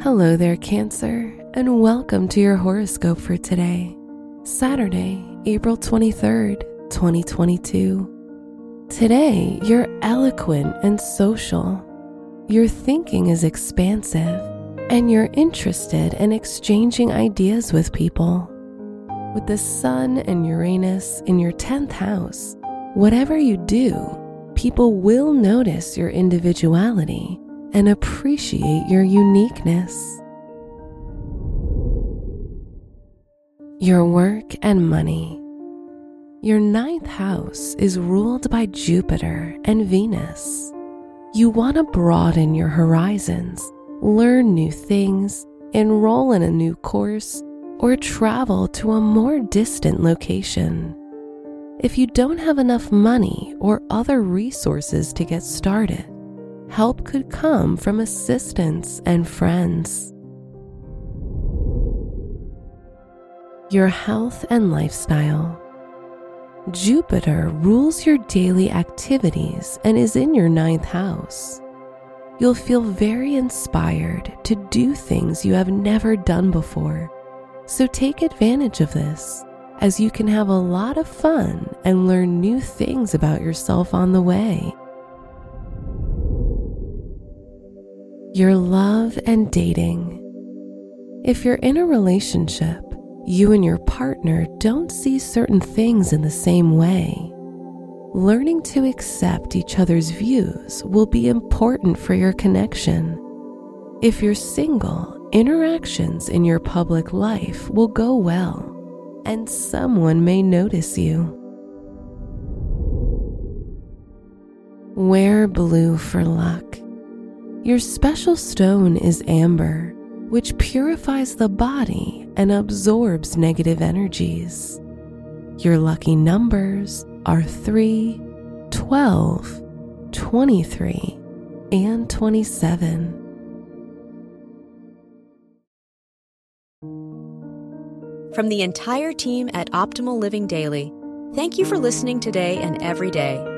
Hello there, Cancer, and welcome to your horoscope for today, Saturday, April 23rd, 2022. Today, you're eloquent and social. Your thinking is expansive, and you're interested in exchanging ideas with people. With the Sun and Uranus in your 10th house, whatever you do, people will notice your individuality and appreciate your uniqueness. Your work and money. Your ninth house is ruled by Jupiter and Venus. You want to broaden your horizons, learn new things, enroll in a new course, or travel to a more distant location. If you don't have enough money or other resources to get started, help could come from assistance and friends. Your health and lifestyle. Jupiter rules your daily activities and is in your ninth house. You'll feel very inspired to do things you have never done before. So take advantage of this, as you can have a lot of fun and learn new things about yourself on the way. Your love and dating. If you're in a relationship, you and your partner don't see certain things in the same way. Learning to accept each other's views will be important for your connection. If you're single, interactions in your public life will go well, and someone may notice you. Wear blue for luck. Your special stone is amber, which purifies the body and absorbs negative energies. Your lucky numbers are 3, 12, 23, and 27. From the entire team at Optimal Living Daily, thank you for listening today and every day